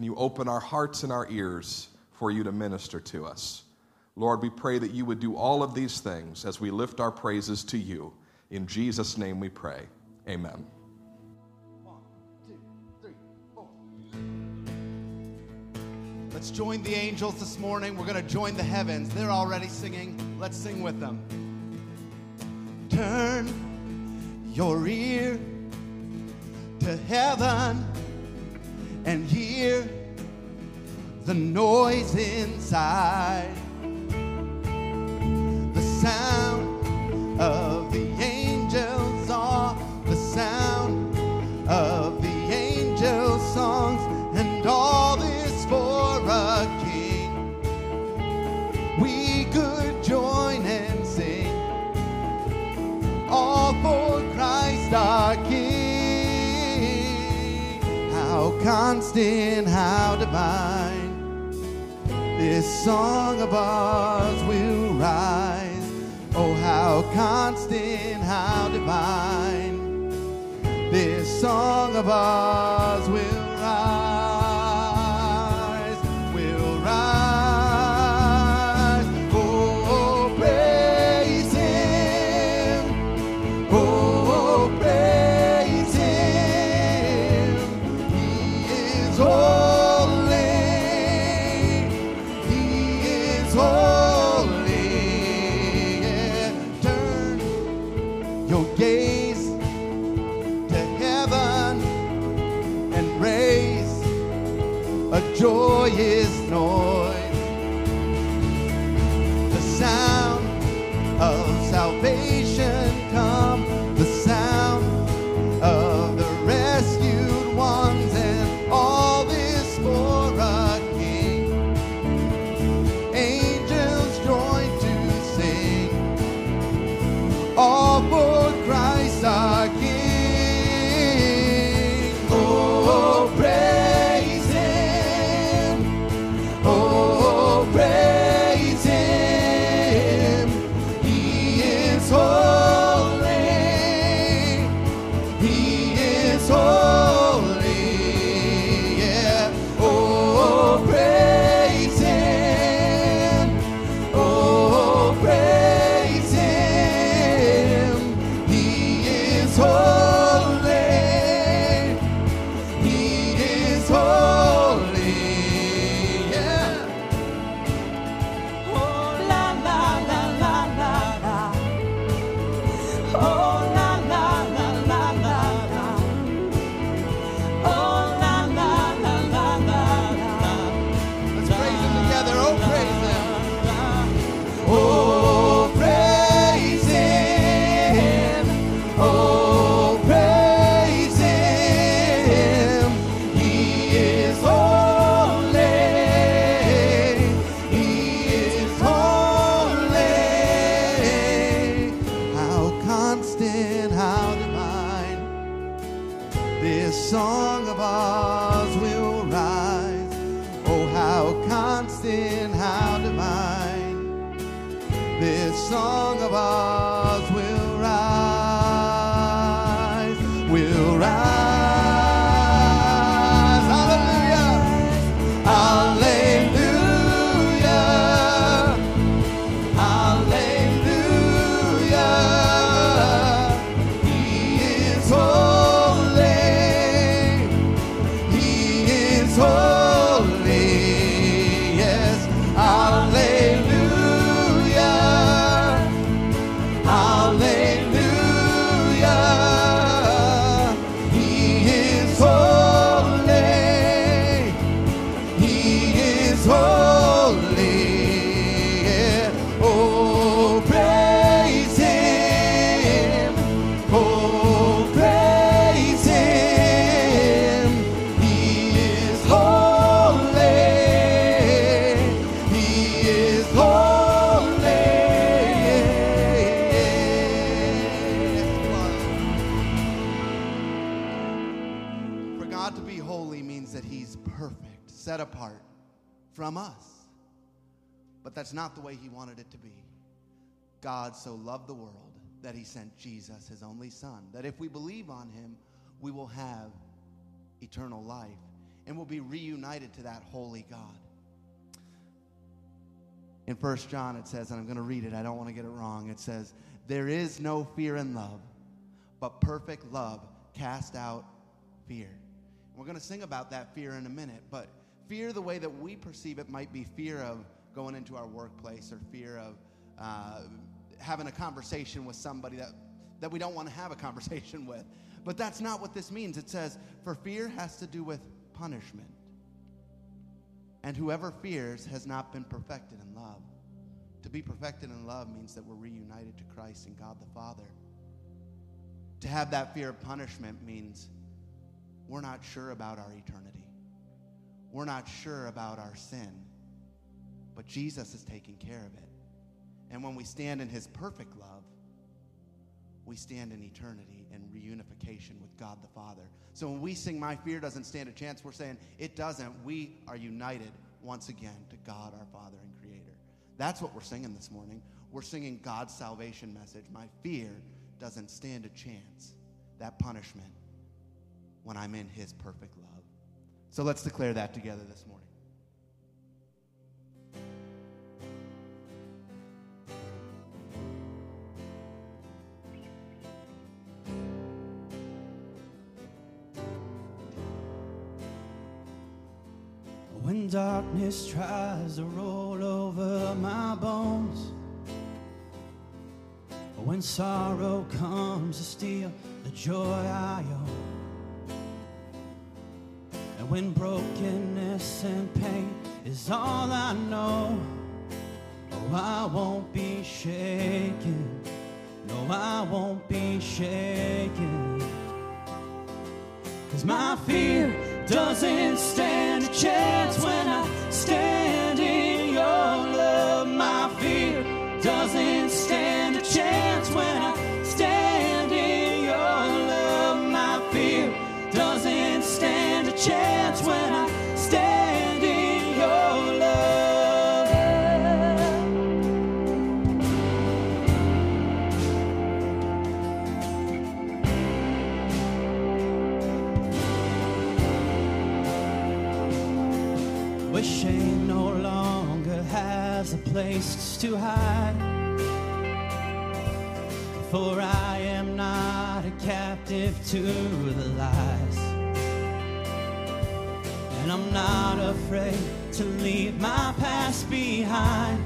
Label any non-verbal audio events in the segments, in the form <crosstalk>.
and you open our hearts and our ears for you to minister to us. Lord, we pray that you would do all of these things as we lift our praises to you. In Jesus' name we pray. Amen. One, two, three, four. Let's join the angels this morning. We're going to join the heavens. They're already singing. Let's sing with them. Turn your ear to heaven and hear the noise inside, the sound of lost in how divine this song of ours will rise. Oh, how constant, how divine this song of ours will boy. that's not the way he wanted it to be. God so loved the world that he sent Jesus, his only son, that if we believe on him, we will have eternal life and will be reunited to that holy God. In First John, it says, and I'm going to read it, I don't want to get it wrong. It says, There is no fear in love, but perfect love cast out fear. And we're going to sing about that fear in a minute, but fear, the way that we perceive it, might be fear of going into our workplace or fear of uh, having a conversation with somebody that, that we don't want to have a <laughs> conversation with. But that's not what this means. It says, For fear has to do with punishment. And whoever fears has not been perfected in love. To be perfected in love means that we're reunited to Christ and God the Father. To have that fear of punishment means we're not sure about our eternity. We're not sure about our sin. But Jesus is taking care of it. And when we stand in his perfect love, we stand in eternity and reunification with God the Father. So when we sing My Fear Doesn't Stand a Chance, we're saying it doesn't. We are united once again to God our Father and Creator. That's what we're singing this morning. We're singing God's salvation message. My fear doesn't stand a chance. That punishment when I'm in his perfect love. So let's declare that together this morning. Darkness tries to roll over my bones, when sorrow comes to steal the joy I own, and when brokenness and pain is all I know, oh, I won't be shaken. No, I won't be shaken. Cause my fear doesn't stand a chance when I stand to hide. For I am not a captive to the lies. And I'm not afraid to leave my past behind.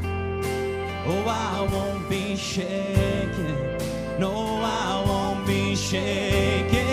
Oh, I won't be shaken. No, I won't be shaken.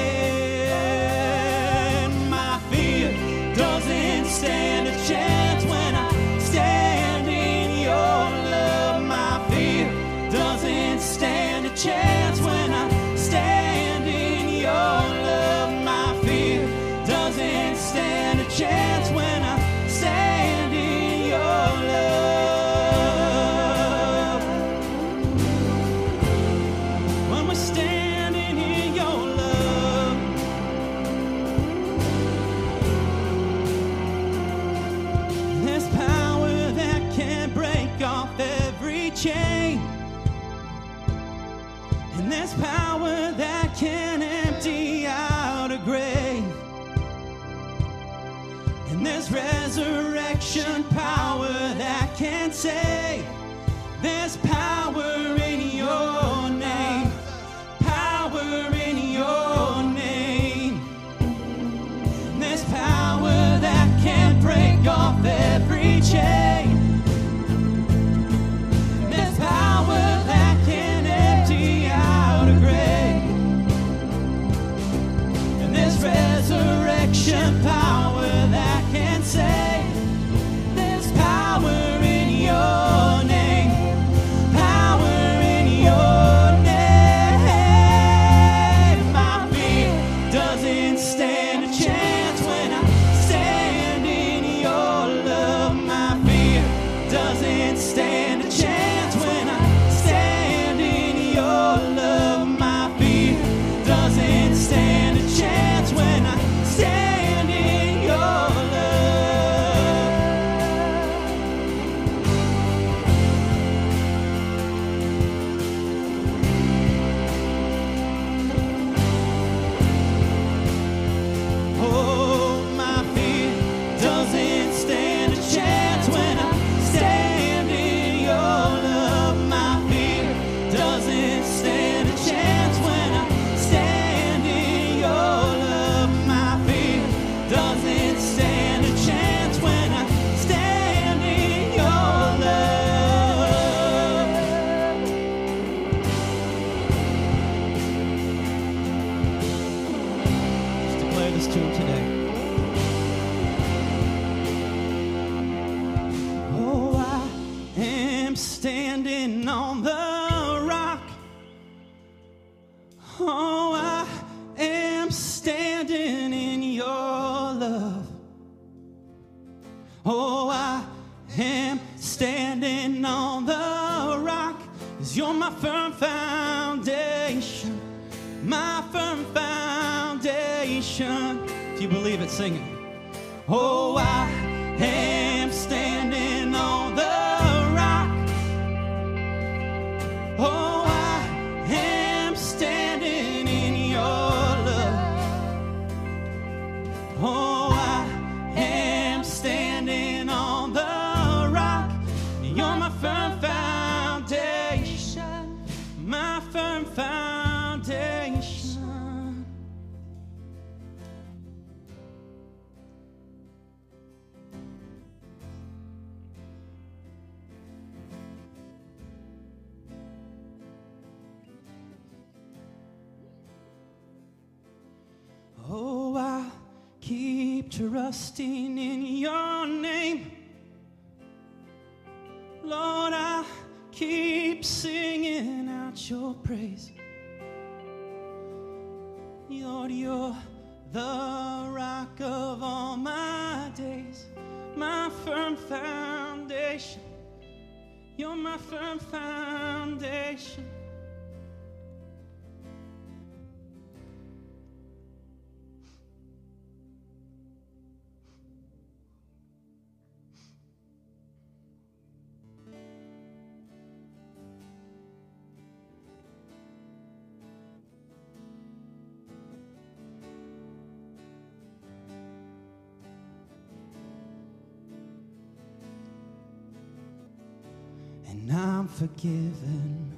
That my firm foundation, my firm foundation. If you believe it, sing it. Oh, I trusting in your name. Lord, I keep singing out your praise. Lord, you're the rock of all my days, my firm foundation. You're my firm foundation. And I'm forgiven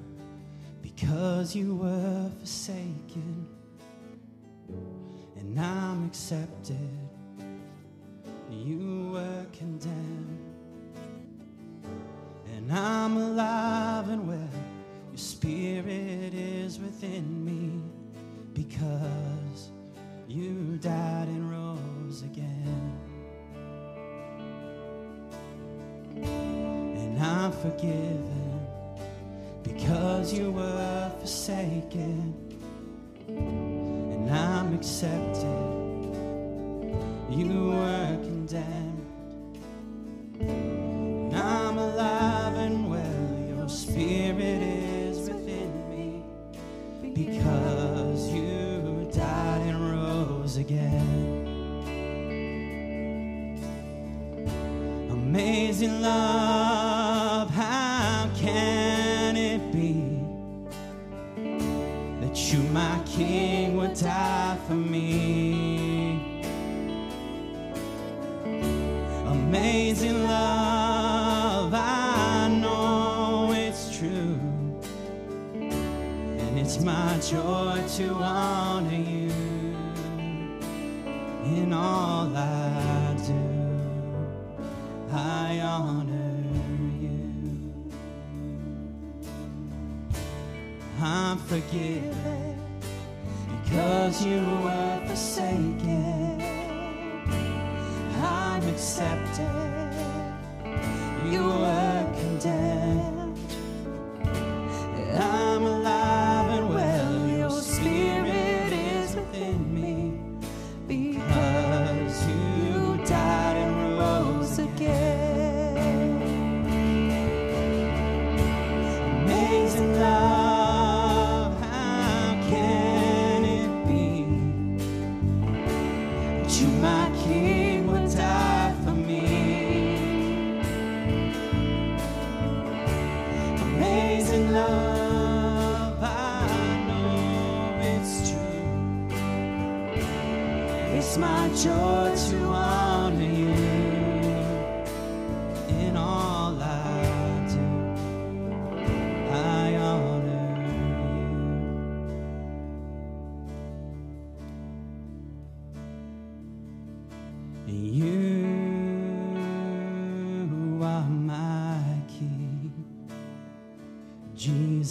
because you were forsaken. And I'm accepted. You were condemned. And I'm alive and well. Your spirit is within me because you died and rose again. Forgiven because you were forsaken,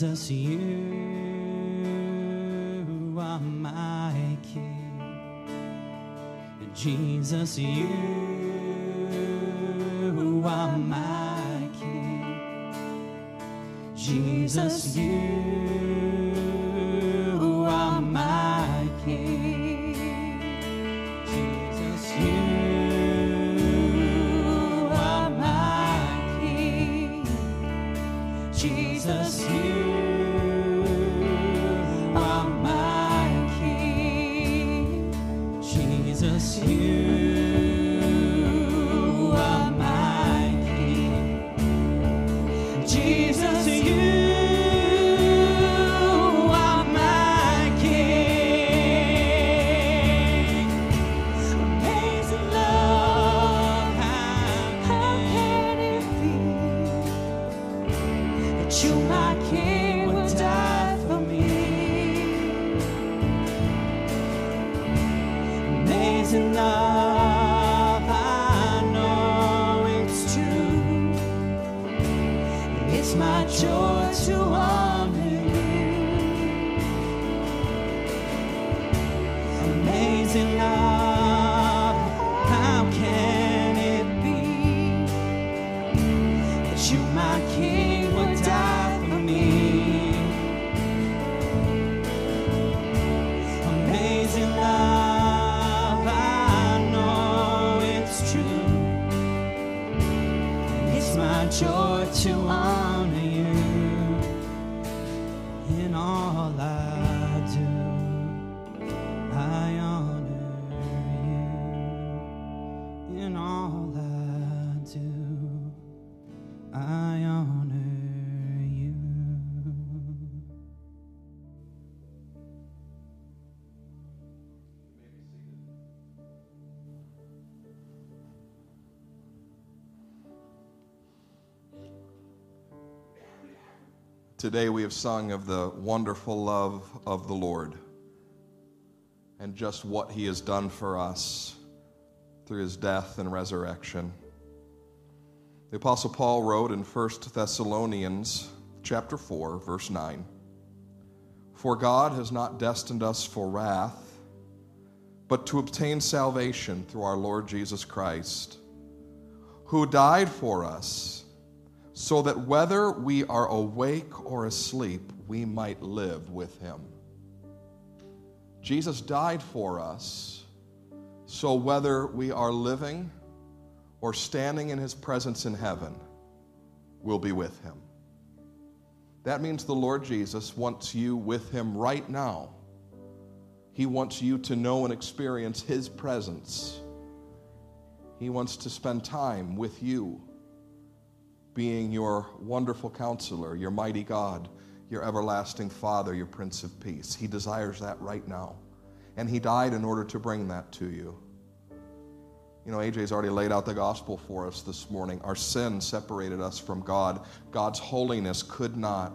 Jesus, you are my King. Jesus, you are my King. Jesus, you you, my King, would die Today we have sung of the wonderful love of the Lord and just what he has done for us through his death and resurrection. The apostle Paul wrote in 1 Thessalonians chapter 4 verse 9, "For God has not destined us for wrath, but to obtain salvation through our Lord Jesus Christ, who died for us." So that whether we are awake or asleep, we might live with him. Jesus died for us, so whether we are living or standing in his presence in heaven, we'll be with him. That means the Lord Jesus wants you with him right now. He wants you to know and experience his presence. He wants to spend time with you being your wonderful counselor, your mighty God, your everlasting Father, your Prince of Peace. He desires that right now. And He died in order to bring that to you. You know, AJ's already laid out the gospel for us this morning. Our sin separated us from God. God's holiness could not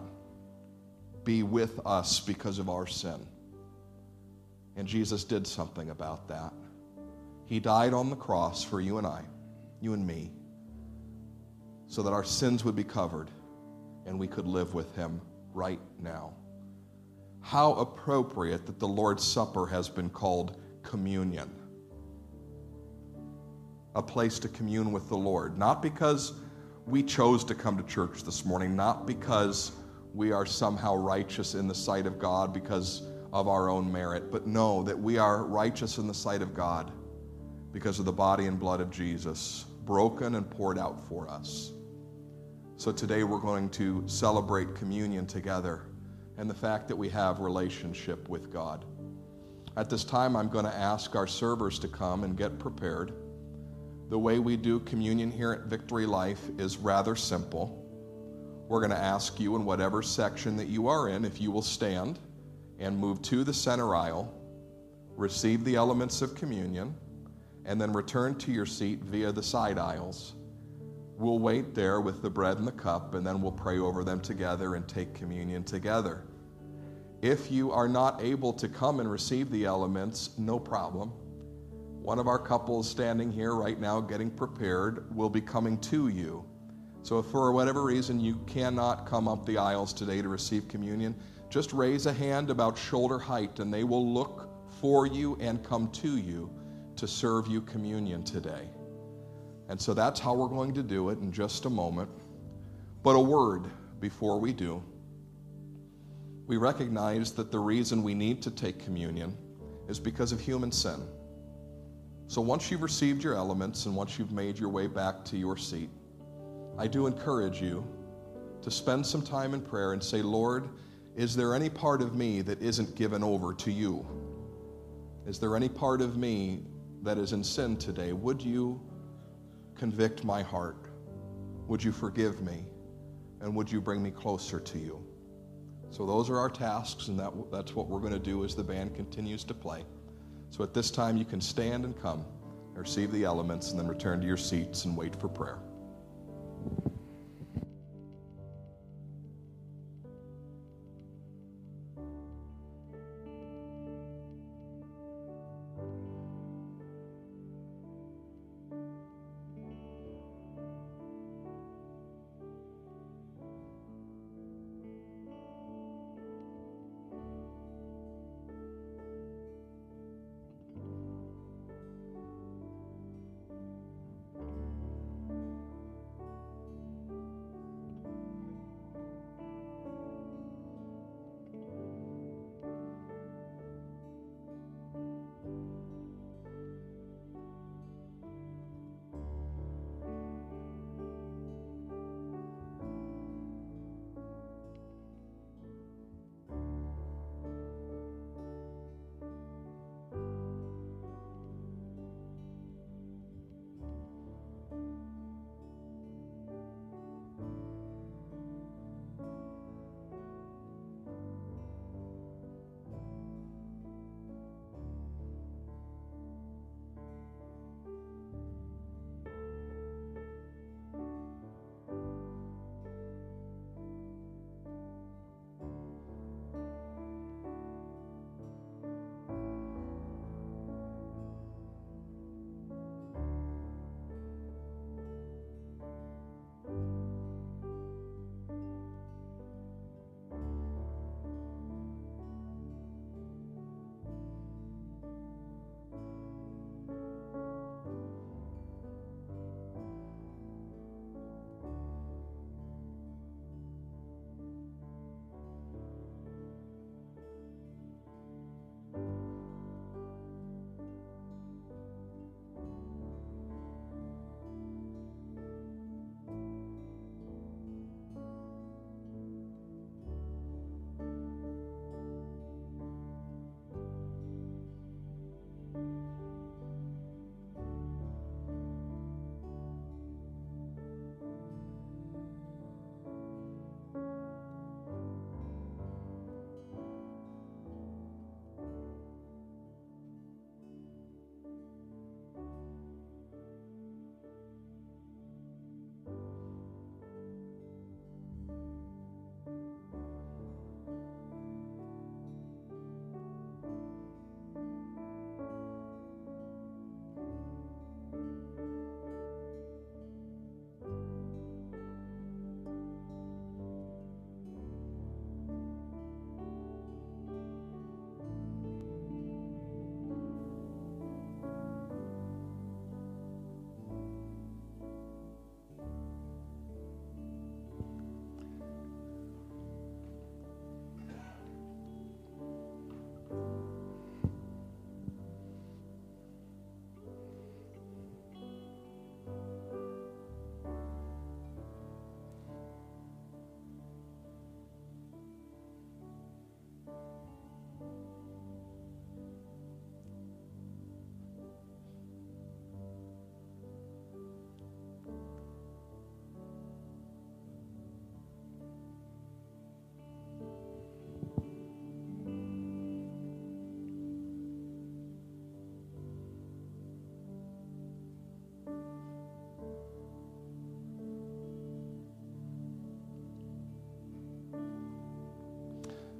be with us because of our sin. And Jesus did something about that. He died on the cross for you and I, you and me so that our sins would be covered and we could live with him right now. How appropriate that the Lord's Supper has been called communion. A place to commune with the Lord. Not because we chose to come to church this morning, not because we are somehow righteous in the sight of God because of our own merit, but know that we are righteous in the sight of God because of the body and blood of Jesus, broken and poured out for us. So today we're going to celebrate communion together and the fact that we have relationship with God. At this time I'm going to ask our servers to come and get prepared. The way we do communion here at Victory Life is rather simple. We're going to ask you in whatever section that you are in if you will stand and move to the center aisle, receive the elements of communion, and then return to your seat via the side aisles. We'll wait there with the bread and the cup, and then we'll pray over them together and take communion together. If you are not able to come and receive the elements, no problem. One of our couples standing here right now getting prepared will be coming to you. So, if for whatever reason you cannot come up the aisles today to receive communion, just raise a hand about shoulder height and they will look for you and come to you to serve you communion today. And so that's how we're going to do it in just a moment. But a word before we do. We recognize that the reason we need to take communion is because of human sin. So once you've received your elements and once you've made your way back to your seat, I do encourage you to spend some time in prayer and say, Lord, is there any part of me that isn't given over to you? Is there any part of me that is in sin today? Would you convict my heart? Would you forgive me? And would you bring me closer to you? So, those are our tasks, and that, that's what we're going to do as the band continues to play. So, at this time, you can stand and come, receive the elements, and then return to your seats and wait for prayer.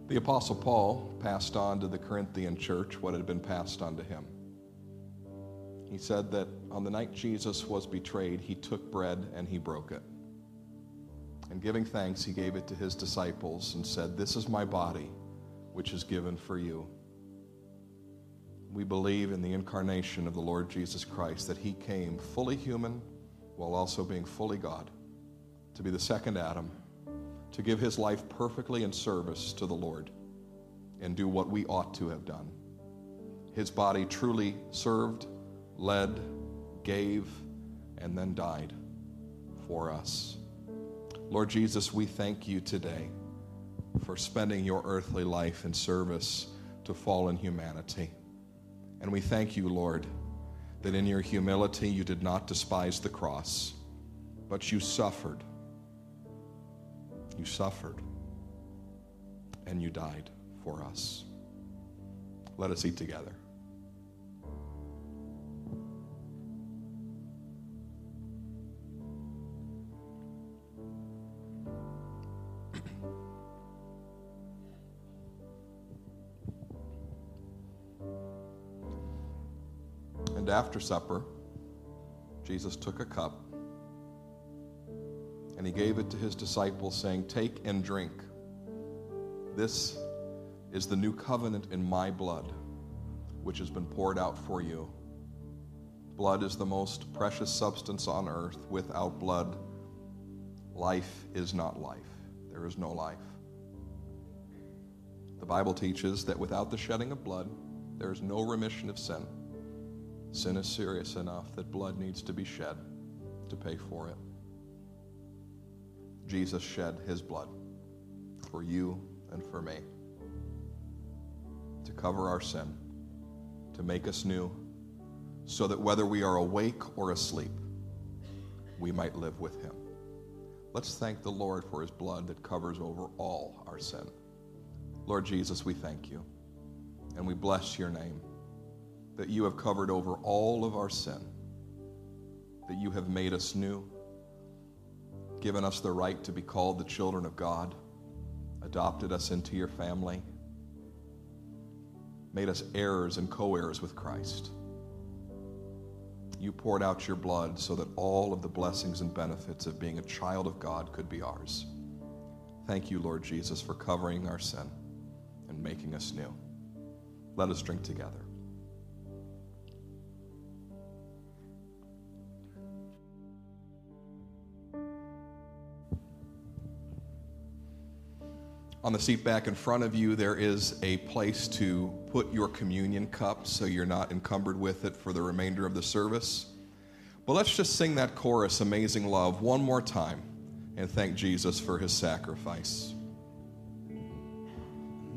The Apostle Paul passed on to the Corinthian church what had been passed on to him. He said that on the night Jesus was betrayed, he took bread and he broke it. And giving thanks, he gave it to his disciples and said, This is my body, which is given for you. We believe in the incarnation of the Lord Jesus Christ, that he came fully human while also being fully God, to be the second Adam, to give his life perfectly in service to the Lord and do what we ought to have done. His body truly served, led, gave, and then died for us. Lord Jesus, we thank you today for spending your earthly life in service to fallen humanity. And we thank you, Lord, that in your humility you did not despise the cross, but you suffered. You suffered. And you died for us. Let us eat together. <clears throat> And after supper, Jesus took a cup and he gave it to his disciples, saying, Take and drink. This is the new covenant in my blood, which has been poured out for you. Blood is the most precious substance on earth. Without blood, life is not life. There is no life. The Bible teaches that without the shedding of blood, there is no remission of sin. Sin is serious enough that blood needs to be shed to pay for it. Jesus shed his blood for you and for me to cover our sin, to make us new, so that whether we are awake or asleep, we might live with him. Let's thank the Lord for his blood that covers over all our sin. Lord Jesus, we thank you and we bless your name that you have covered over all of our sin, that you have made us new, given us the right to be called the children of God, adopted us into your family, made us heirs and co heirs with Christ. You poured out your blood so that all of the blessings and benefits of being a child of God could be ours. Thank you, Lord Jesus, for covering our sin and making us new. Let us drink together. On the seat back in front of you, there is a place to put your communion cup so you're not encumbered with it for the remainder of the service. But let's just sing that chorus, Amazing Love, one more time and thank Jesus for his sacrifice.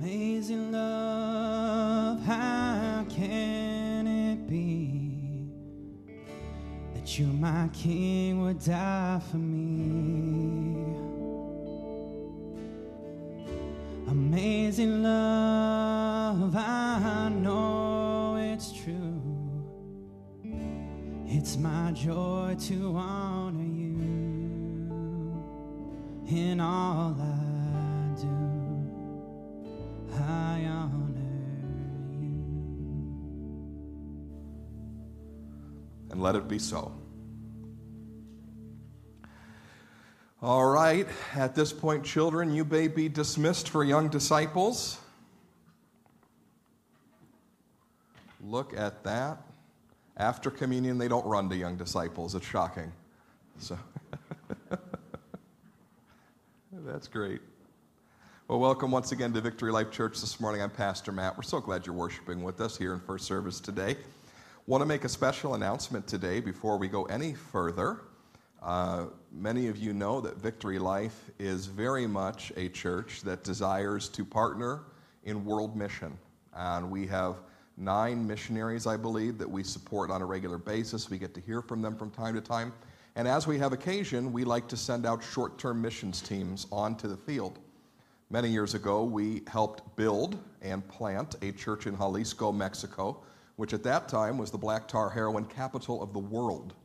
Amazing love, how can it be that you, my King, would die for me? Amazing love, I know it's true. It's my joy to honor you in all I do. I honor you. And let it be so. All right, at this point, children, you may be dismissed for young disciples. Look at that. After communion, they don't run to young disciples. It's shocking. So, <laughs> that's great. Well, welcome once again to Victory Life Church this morning. I'm Pastor Matt. We're so glad you're worshiping with us here in first service today. Want to make a special announcement today before we go any further. Uh, many of you know that Victory Life is very much a church that desires to partner in world mission. And we have nine missionaries, I believe, that we support on a regular basis. We get to hear from them from time to time. And as we have occasion, we like to send out short term missions teams onto the field. Many years ago, we helped build and plant a church in Jalisco, Mexico, which at that time was the black tar heroin capital of the world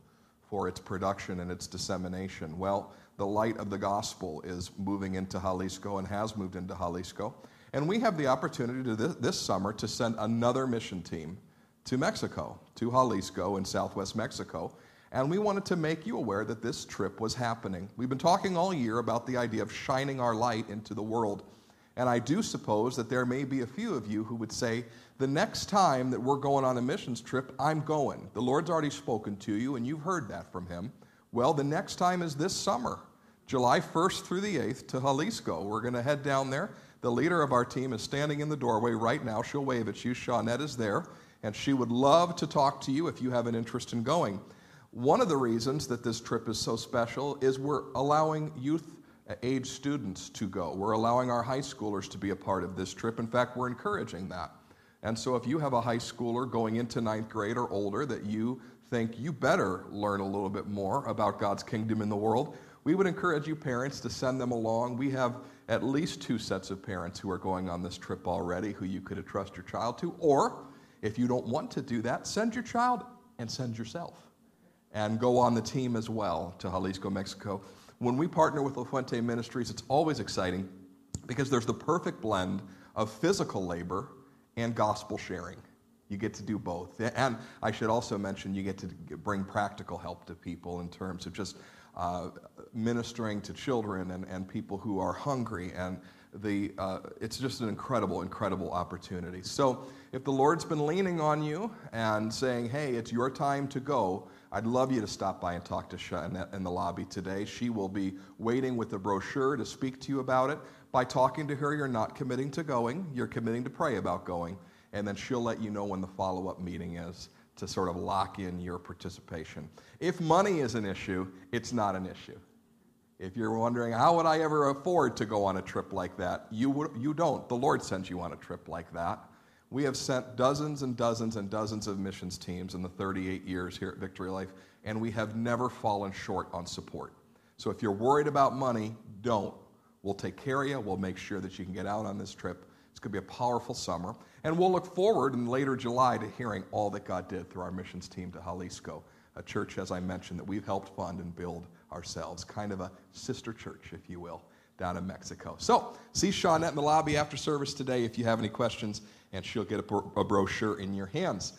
for its production and its dissemination. Well, the light of the gospel is moving into Jalisco and has moved into Jalisco. And we have the opportunity to this, this summer to send another mission team to Mexico, to Jalisco in southwest Mexico. And we wanted to make you aware that this trip was happening. We've been talking all year about the idea of shining our light into the world. And I do suppose that there may be a few of you who would say, the next time that we're going on a missions trip, I'm going. The Lord's already spoken to you, and you've heard that from Him. Well, the next time is this summer, July 1st through the 8th to Jalisco. We're going to head down there. The leader of our team is standing in the doorway right now. She'll wave at you. Shawnette is there, and she would love to talk to you if you have an interest in going. One of the reasons that this trip is so special is we're allowing youth age students to go. We're allowing our high schoolers to be a part of this trip. In fact, we're encouraging that. And so if you have a high schooler going into ninth grade or older that you think you better learn a little bit more about God's kingdom in the world, we would encourage you parents to send them along. We have at least two sets of parents who are going on this trip already who you could trust your child to. Or if you don't want to do that, send your child and send yourself and go on the team as well to Jalisco, Mexico. When we partner with La Fuente Ministries, it's always exciting because there's the perfect blend of physical labor and gospel sharing. You get to do both. And I should also mention you get to bring practical help to people in terms of just uh, ministering to children and, and people who are hungry. And the, uh, it's just an incredible, incredible opportunity. So if the Lord's been leaning on you and saying, hey, it's your time to go, I'd love you to stop by and talk to Shanette in the lobby today. She will be waiting with the brochure to speak to you about it. By talking to her, you're not committing to going, you're committing to pray about going. And then she'll let you know when the follow up meeting is to sort of lock in your participation. If money is an issue, it's not an issue. If you're wondering, how would I ever afford to go on a trip like that? You, would, you don't. The Lord sends you on a trip like that. We have sent dozens and dozens and dozens of missions teams in the 38 years here at Victory Life, and we have never fallen short on support. So if you're worried about money, don't. We'll take care of you. We'll make sure that you can get out on this trip. It's going to be a powerful summer. And we'll look forward in later July to hearing all that God did through our missions team to Jalisco, a church, as I mentioned, that we've helped fund and build ourselves, kind of a sister church, if you will, down in Mexico. So see Shawnette in the lobby after service today if you have any questions and she'll get a, bro- a brochure in your hands.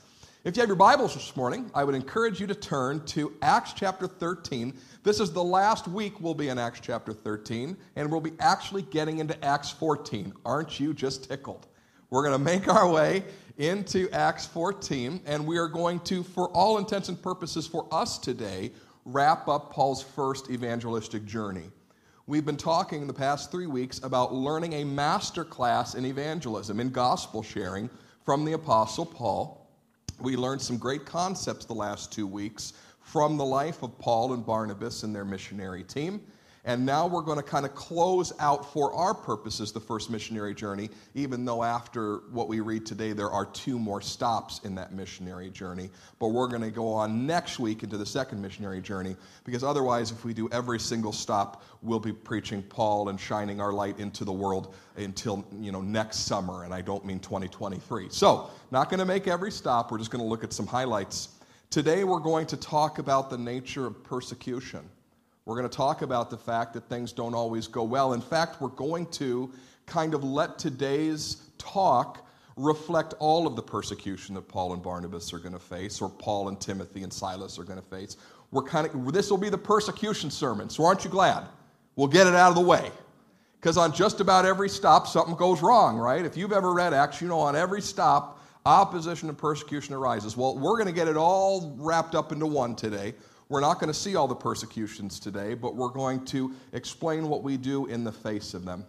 If you have your Bibles this morning, I would encourage you to turn to Acts chapter 13. This is the last week we'll be in Acts chapter 13, and we'll be actually getting into Acts 14. Aren't you just tickled? We're going to make our way into Acts 14, and we are going to, for all intents and purposes for us today, wrap up Paul's first evangelistic journey. We've been talking the past three weeks about learning a master class in evangelism, in gospel sharing from the Apostle Paul. We learned some great concepts the last two weeks from the life of Paul and Barnabas and their missionary team. And now we're going to kind of close out for our purposes the first missionary journey, even though after what we read today, there are two more stops in that missionary journey. But we're going to go on next week into the second missionary journey, because otherwise, if we do every single stop, we'll be preaching Paul and shining our light into the world until you know next summer, and I don't mean 2023. So, not going to make every stop, we're just going to look at some highlights. Today, we're going to talk about the nature of persecution. We're going to talk about the fact that things don't always go well. In fact, we're going to kind of let today's talk reflect all of the persecution that Paul and Barnabas are going to face, or Paul and Timothy and Silas are going to face. We're kind of this will be the persecution sermon. So aren't you glad? We'll get it out of the way. Because on just about every stop, something goes wrong, right? If you've ever read Acts, you know on every stop, opposition and persecution arises. Well, we're going to get it all wrapped up into one today. We're not going to see all the persecutions today, but we're going to explain what we do in the face of them.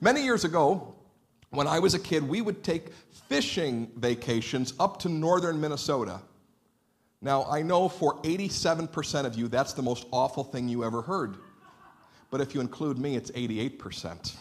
Many years ago, when I was a kid, we would take fishing vacations up to northern Minnesota. Now, I know for 87% of you, that's the most awful thing you ever heard. But if you include me, it's 88%.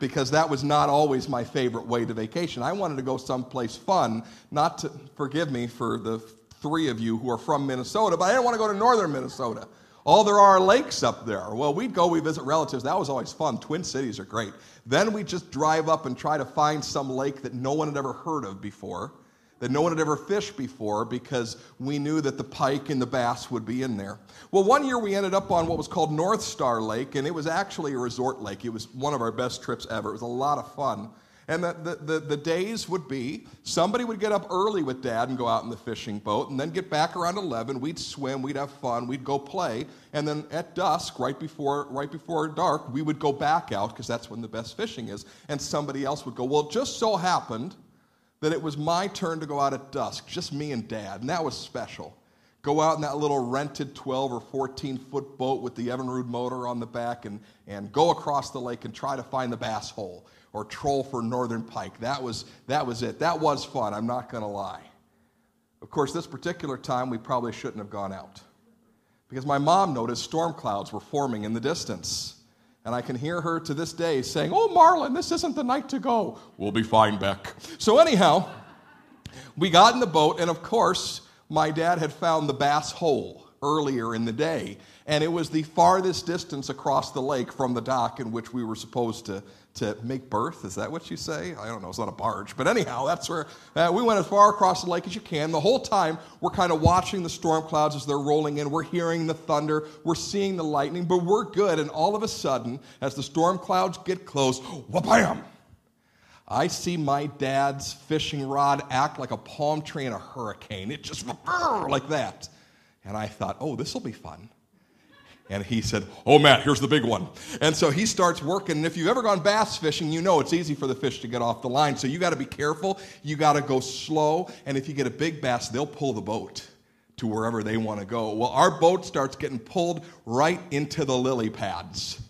Because that was not always my favorite way to vacation. I wanted to go someplace fun, not to, forgive me for the three of you who are from Minnesota, but I didn't want to go to northern Minnesota. All there are lakes up there. Well, we'd go, we visit relatives. That was always fun. Twin Cities are great. Then we just drive up and try to find some lake that no one had ever heard of before, that no one had ever fished before, because we knew that the pike and the bass would be in there. Well, one year we ended up on what was called North Star Lake, and it was actually a resort lake. It was one of our best trips ever. It was a lot of fun. And the, the, the, the, days would be somebody would get up early with dad and go out in the fishing boat, and then get back around 11. We'd swim, we'd have fun, we'd go play. And then at dusk, right before, right before dark, we would go back out because that's when the best fishing is. And somebody else would go. Well, it just so happened that it was my turn to go out at dusk, just me and dad, and that was special. Go out in that little rented 12 or 14 foot boat with the Evinrude motor on the back and, and go across the lake and try to find the bass hole or troll for northern pike. That was, that was it. That was fun, I'm not going to lie. Of course, this particular time we probably shouldn't have gone out because my mom noticed storm clouds were forming in the distance. And I can hear her to this day saying, Oh, Marlin, this isn't the night to go. We'll be fine, Beck. So, anyhow, we got in the boat, and of course, my dad had found the bass hole earlier in the day, and it was the farthest distance across the lake from the dock in which we were supposed to, to make berth. Is that what you say? I don't know. It's not a barge. But anyhow, that's where uh, we went as far across the lake as you can. The whole time, we're kind of watching the storm clouds as they're rolling in. We're hearing the thunder. We're seeing the lightning, but we're good. And all of a sudden, as the storm clouds get close, wha-bam! I see my dad's fishing rod act like a palm tree in a hurricane. It just like that. And I thought, oh, this will be fun. And he said, Oh, Matt, here's the big one. And so he starts working. And if you've ever gone bass fishing, you know it's easy for the fish to get off the line. So you got to be careful. You got to go slow. And if you get a big bass, they'll pull the boat to wherever they want to go. Well, our boat starts getting pulled right into the lily pads.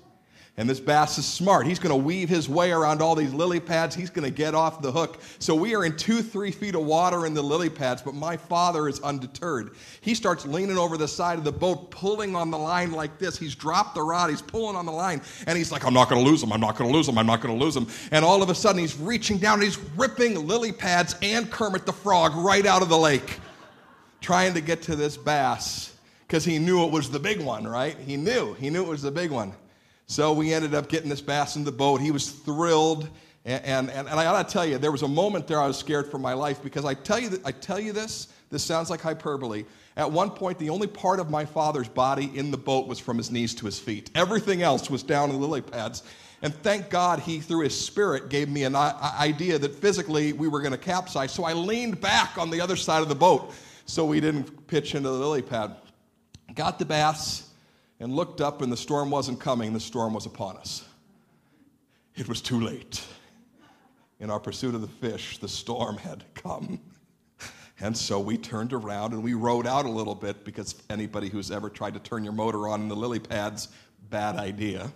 And this bass is smart. He's going to weave his way around all these lily pads. He's going to get off the hook. So we are in two, three feet of water in the lily pads, but my father is undeterred. He starts leaning over the side of the boat, pulling on the line like this. He's dropped the rod, he's pulling on the line, and he's like, I'm not going to lose him. I'm not going to lose him. I'm not going to lose him. And all of a sudden, he's reaching down and he's ripping lily pads and Kermit the Frog right out of the lake, trying to get to this bass because he knew it was the big one, right? He knew. He knew it was the big one. So we ended up getting this bass in the boat. He was thrilled. And, and, and, I gotta tell you, there was a moment there I was scared for my life because I tell you, I tell you this, this sounds like hyperbole. At one point, the only part of my father's body in the boat was from his knees to his feet. Everything else was down in the lily pads. And thank God he, through his spirit, gave me an uh, idea that physically we were going to capsize. So I leaned back on the other side of the boat so we didn't pitch into the lily pad. Got the bass, and looked up, and the storm wasn't coming, the storm was upon us. It was too late. In our pursuit of the fish, the storm had come. And so we turned around and we rowed out a little bit because anybody who's ever tried to turn your motor on in the lily pads, bad idea.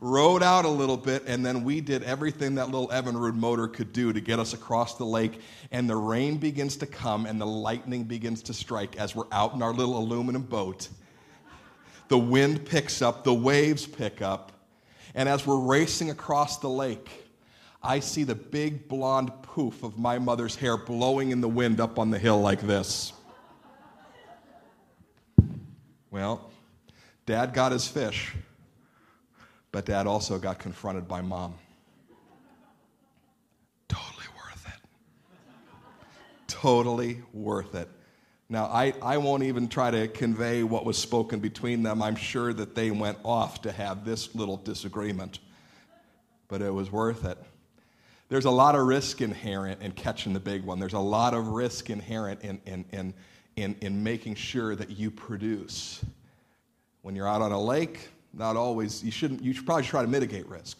Rowed out a little bit, and then we did everything that little Evinrude motor could do to get us across the lake. And the rain begins to come, and the lightning begins to strike as we're out in our little aluminum boat the wind picks up, the waves pick up. And as we're racing across the lake, I see the big blonde poof of my mother's hair blowing in the wind up on the hill like this. Well, dad got his fish, but dad also got confronted by mom. Totally worth it. Totally worth it. Now, I, I won't even try to convey what was spoken between them. I'm sure that they went off to have this little disagreement, but it was worth it. There's a lot of risk inherent in catching the big one. There's a lot of risk inherent in, in, in, in, in making sure that you produce. When you're out on a lake, not always, you shouldn't, you should probably try to mitigate risk.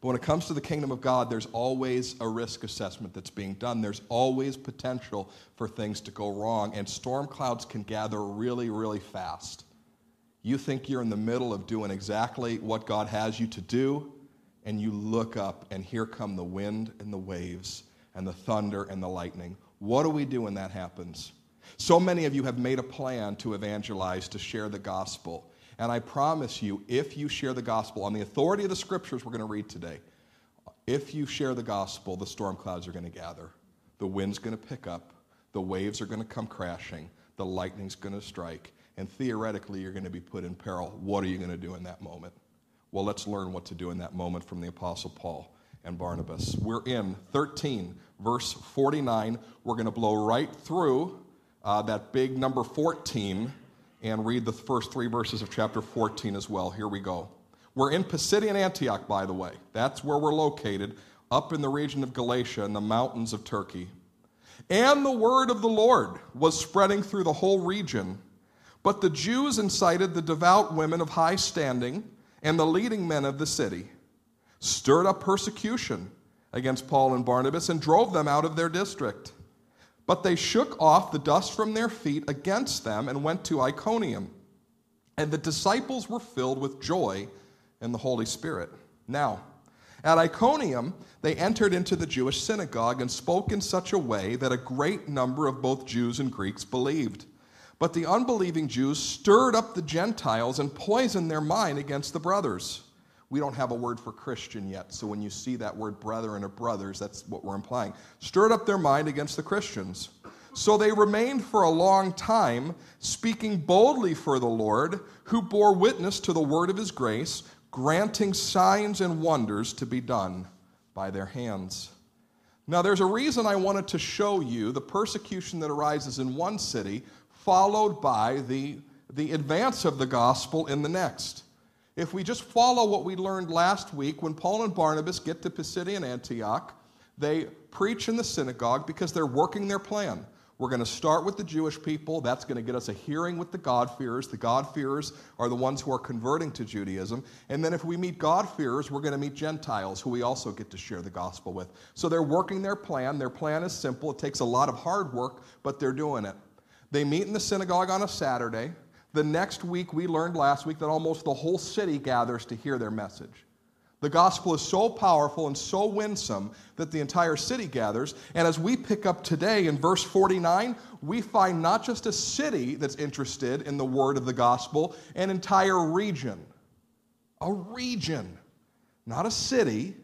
But when it comes to the kingdom of God, there's always a risk assessment that's being done. There's always potential for things to go wrong, and storm clouds can gather really, really fast. You think you're in the middle of doing exactly what God has you to do, and you look up, and here come the wind and the waves, and the thunder and the lightning. What do we do when that happens? So many of you have made a plan to evangelize, to share the gospel. And I promise you, if you share the gospel on the authority of the scriptures we're going to read today, if you share the gospel, the storm clouds are going to gather. The wind's going to pick up. The waves are going to come crashing. The lightning's going to strike. And theoretically, you're going to be put in peril. What are you going to do in that moment? Well, let's learn what to do in that moment from the Apostle Paul and Barnabas. We're in 13, verse 49. We're going to blow right through uh, that big number 14 and read the first three verses of chapter 14 as well. Here we go. We're in Pisidian Antioch, by the way. That's where we're located up in the region of Galatia in the mountains of Turkey. And the word of the Lord was spreading through the whole region. But the Jews incited the devout women of high standing and the leading men of the city, stirred up persecution against Paul and Barnabas, and drove them out of their district. But they shook off the dust from their feet against them and went to Iconium. And the disciples were filled with joy in the Holy Spirit. Now, at Iconium, they entered into the Jewish synagogue and spoke in such a way that a great number of both Jews and Greeks believed. But the unbelieving Jews stirred up the Gentiles and poisoned their mind against the brothers. We don't have a word for Christian yet, so when you see that word brethren or brothers, that's what we're implying. Stirred up their mind against the Christians. So they remained for a long time, speaking boldly for the Lord, who bore witness to the word of his grace, granting signs and wonders to be done by their hands. Now, there's a reason I wanted to show you the persecution that arises in one city followed by the, the advance of the gospel in the next. If we just follow what we learned last week, when Paul and Barnabas get to Pisidian Antioch, they preach in the synagogue because they're working their plan. We're going to start with the Jewish people. That's going to get us a hearing with the God-fearers. The God-fearers are the ones who are converting to Judaism. And then if we meet God-fearers, we're going to meet Gentiles who we also get to share the gospel with. So they're working their plan. Their plan is simple. It takes a lot of hard work, but they're doing it. They meet in the synagogue on a Saturday. The next week, we learned last week that almost the whole city gathers to hear their message. The gospel is so powerful and so winsome that the entire city gathers. And as we pick up today in verse 49, we find not just a city that's interested in the word of the gospel, an entire region. A region. Not a city,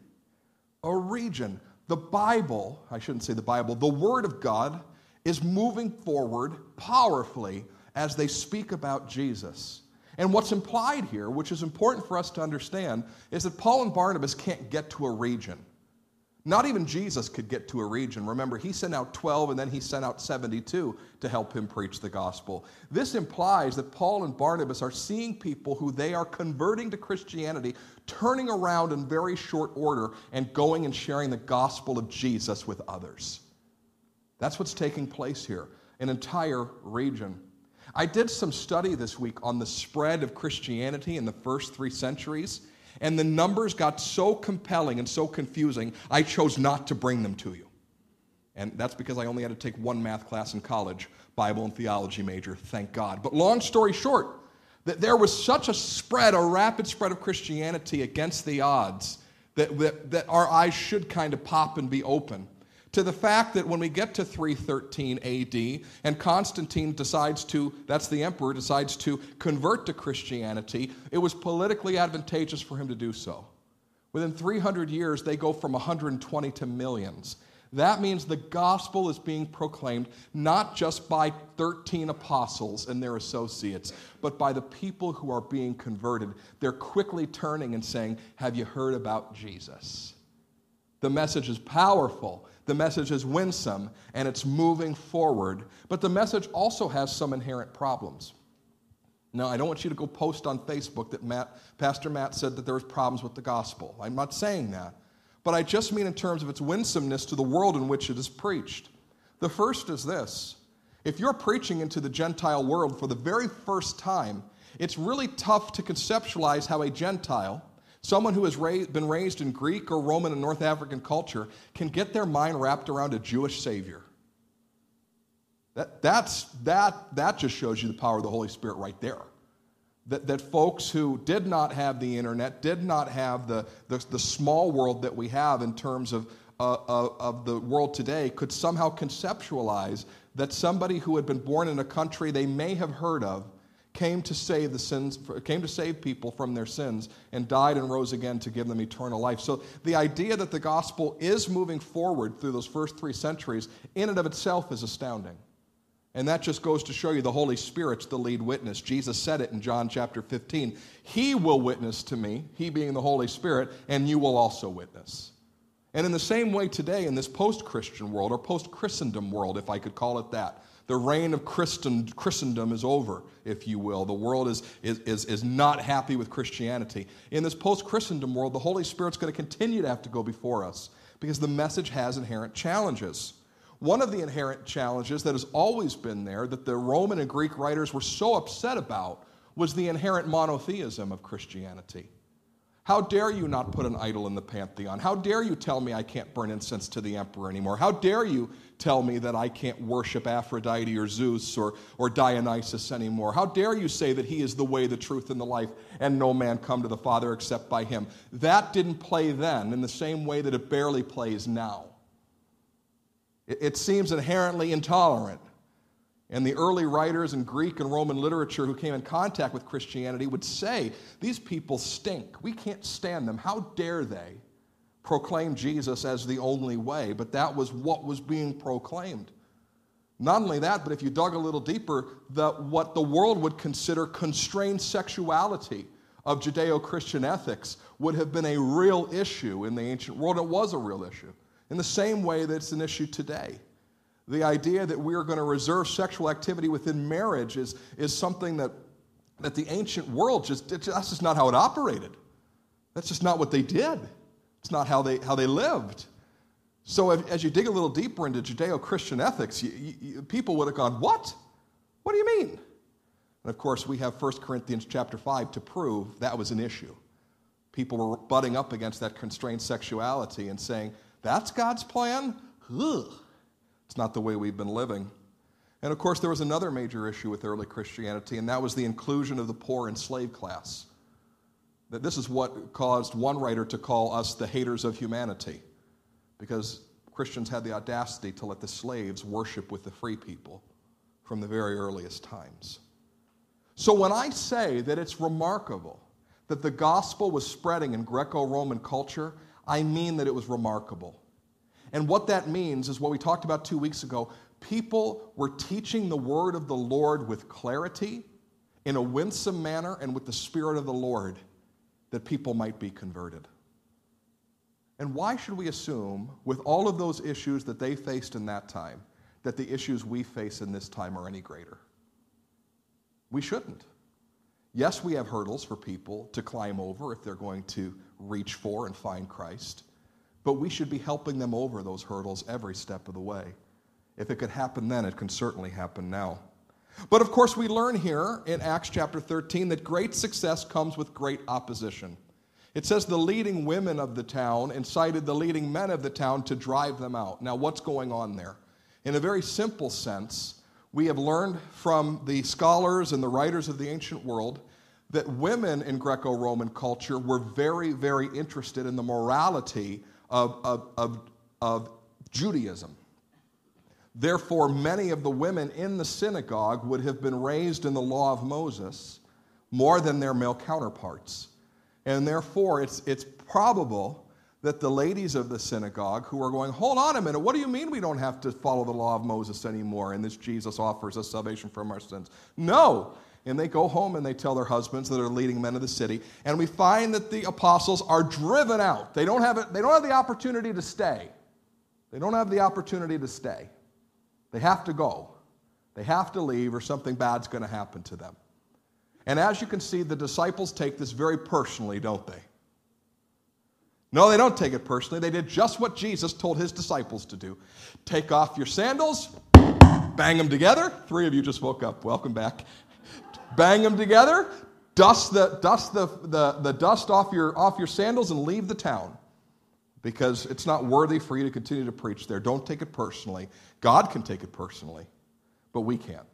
a region. The Bible, I shouldn't say the Bible, the Word of God is moving forward powerfully as they speak about Jesus. And what's implied here, which is important for us to understand, is that Paul and Barnabas can't get to a region. Not even Jesus could get to a region. Remember, he sent out 12 and then he sent out 72 to help him preach the gospel. This implies that Paul and Barnabas are seeing people who they are converting to Christianity, turning around in very short order and going and sharing the gospel of Jesus with others. That's what's taking place here, an entire region. I did some study this week on the spread of Christianity in the first three centuries, and the numbers got so compelling and so confusing, I chose not to bring them to you. And that's because I only had to take one math class in college, Bible and theology major, thank God. But long story short, that there was such a spread, a rapid spread of Christianity against the odds, that, that, that our eyes should kind of pop and be open to the fact that when we get to 313 AD and Constantine decides to, that's the emperor, decides to convert to Christianity, it was politically advantageous for him to do so. Within 300 years, they go from 120 to millions. That means the gospel is being proclaimed not just by 13 apostles and their associates, but by the people who are being converted. They're quickly turning and saying, Have you heard about Jesus? The message is powerful. The message is winsome and it's moving forward, but the message also has some inherent problems. Now, I don't want you to go post on Facebook that Matt, Pastor Matt said that there was problems with the gospel. I'm not saying that. But I just mean in terms of its winsomeness to the world in which it is preached. The first is this if you're preaching into the Gentile world for the very first time, it's really tough to conceptualize how a Gentile, Someone who has been raised in Greek or Roman and North African culture can get their mind wrapped around a Jewish Savior. That, that's, that, that just shows you the power of the Holy Spirit right there. That, that folks who did not have the internet, did not have the, the, the small world that we have in terms of, uh, of, of the world today, could somehow conceptualize that somebody who had been born in a country they may have heard of came to save the sins came to save people from their sins and died and rose again to give them eternal life. So the idea that the gospel is moving forward through those first three centuries in and of itself is astounding. And that just goes to show you the holy spirit's the lead witness. Jesus said it in john chapter 15 he will witness to me he being the holy spirit and you will also witness. And in the same way today in this post-christian world or post-christendom world if i could call it that the reign of Christen, Christendom is over, if you will. The world is, is, is, is not happy with Christianity. In this post Christendom world, the Holy Spirit's going to continue to have to go before us because the message has inherent challenges. One of the inherent challenges that has always been there, that the Roman and Greek writers were so upset about, was the inherent monotheism of Christianity. How dare you not put an idol in the pantheon? How dare you tell me I can't burn incense to the emperor anymore? How dare you tell me that I can't worship Aphrodite or Zeus or, or Dionysus anymore? How dare you say that he is the way, the truth, and the life, and no man come to the Father except by him? That didn't play then in the same way that it barely plays now. It, it seems inherently intolerant. And the early writers in Greek and Roman literature who came in contact with Christianity would say, These people stink. We can't stand them. How dare they proclaim Jesus as the only way? But that was what was being proclaimed. Not only that, but if you dug a little deeper, the, what the world would consider constrained sexuality of Judeo Christian ethics would have been a real issue in the ancient world. It was a real issue, in the same way that it's an issue today. The idea that we are going to reserve sexual activity within marriage is, is something that, that the ancient world just, that's just not how it operated. That's just not what they did. It's not how they, how they lived. So as you dig a little deeper into Judeo-Christian ethics, you, you, people would have gone, what? What do you mean? And of course, we have 1 Corinthians chapter 5 to prove that was an issue. People were butting up against that constrained sexuality and saying, that's God's plan? Ugh. It's not the way we've been living. And of course, there was another major issue with early Christianity, and that was the inclusion of the poor and slave class. That this is what caused one writer to call us the haters of humanity, because Christians had the audacity to let the slaves worship with the free people from the very earliest times. So when I say that it's remarkable that the gospel was spreading in Greco Roman culture, I mean that it was remarkable. And what that means is what we talked about two weeks ago. People were teaching the word of the Lord with clarity, in a winsome manner, and with the Spirit of the Lord, that people might be converted. And why should we assume, with all of those issues that they faced in that time, that the issues we face in this time are any greater? We shouldn't. Yes, we have hurdles for people to climb over if they're going to reach for and find Christ but we should be helping them over those hurdles every step of the way. If it could happen then, it can certainly happen now. But of course, we learn here in Acts chapter 13 that great success comes with great opposition. It says the leading women of the town incited the leading men of the town to drive them out. Now, what's going on there? In a very simple sense, we have learned from the scholars and the writers of the ancient world that women in Greco Roman culture were very, very interested in the morality of, of, of, of Judaism. Therefore, many of the women in the synagogue would have been raised in the law of Moses more than their male counterparts. And therefore, it's, it's probable that the ladies of the synagogue who are going, Hold on a minute, what do you mean we don't have to follow the law of Moses anymore and this Jesus offers us salvation from our sins? No, and they go home and they tell their husbands that are leading men of the city. And we find that the apostles are driven out. They don't have, it, they don't have the opportunity to stay. They don't have the opportunity to stay. They have to go. They have to leave, or something bad's going to happen to them. And as you can see, the disciples take this very personally, don't they? No, they don't take it personally. They did just what Jesus told his disciples to do take off your sandals, bang them together. Three of you just woke up. Welcome back bang them together, dust the, dust the, the, the dust off your, off your sandals, and leave the town because it's not worthy for you to continue to preach there. Don't take it personally. God can take it personally, but we can't.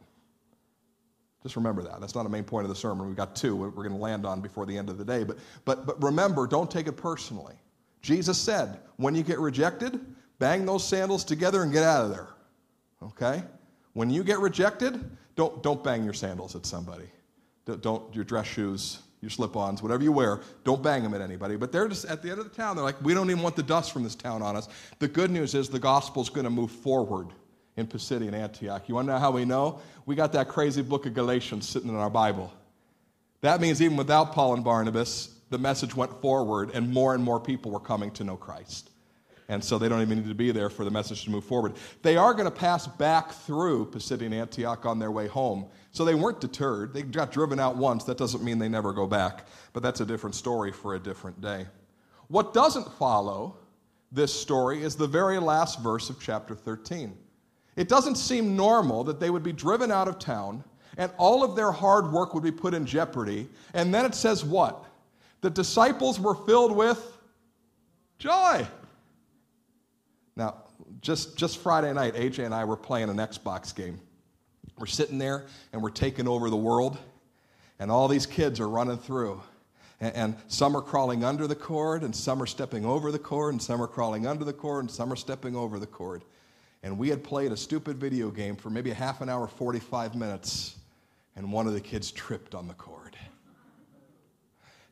Just remember that. That's not a main point of the sermon. We've got two we're going to land on before the end of the day. But, but, but remember, don't take it personally. Jesus said, when you get rejected, bang those sandals together and get out of there. Okay? When you get rejected, don't, don't bang your sandals at somebody. Don't, your dress shoes, your slip ons, whatever you wear, don't bang them at anybody. But they're just at the end of the town. They're like, we don't even want the dust from this town on us. The good news is the gospel's going to move forward in Pisidian Antioch. You want to know how we know? We got that crazy book of Galatians sitting in our Bible. That means even without Paul and Barnabas, the message went forward and more and more people were coming to know Christ and so they don't even need to be there for the message to move forward. They are going to pass back through Pisidian Antioch on their way home. So they weren't deterred. They got driven out once. That doesn't mean they never go back, but that's a different story for a different day. What doesn't follow this story is the very last verse of chapter 13. It doesn't seem normal that they would be driven out of town and all of their hard work would be put in jeopardy. And then it says what? The disciples were filled with joy. Now, just, just Friday night, AJ and I were playing an Xbox game. We're sitting there and we're taking over the world, and all these kids are running through. And, and some are crawling under the cord, and some are stepping over the cord, and some are crawling under the cord, and some are stepping over the cord. And we had played a stupid video game for maybe a half an hour, 45 minutes, and one of the kids tripped on the cord.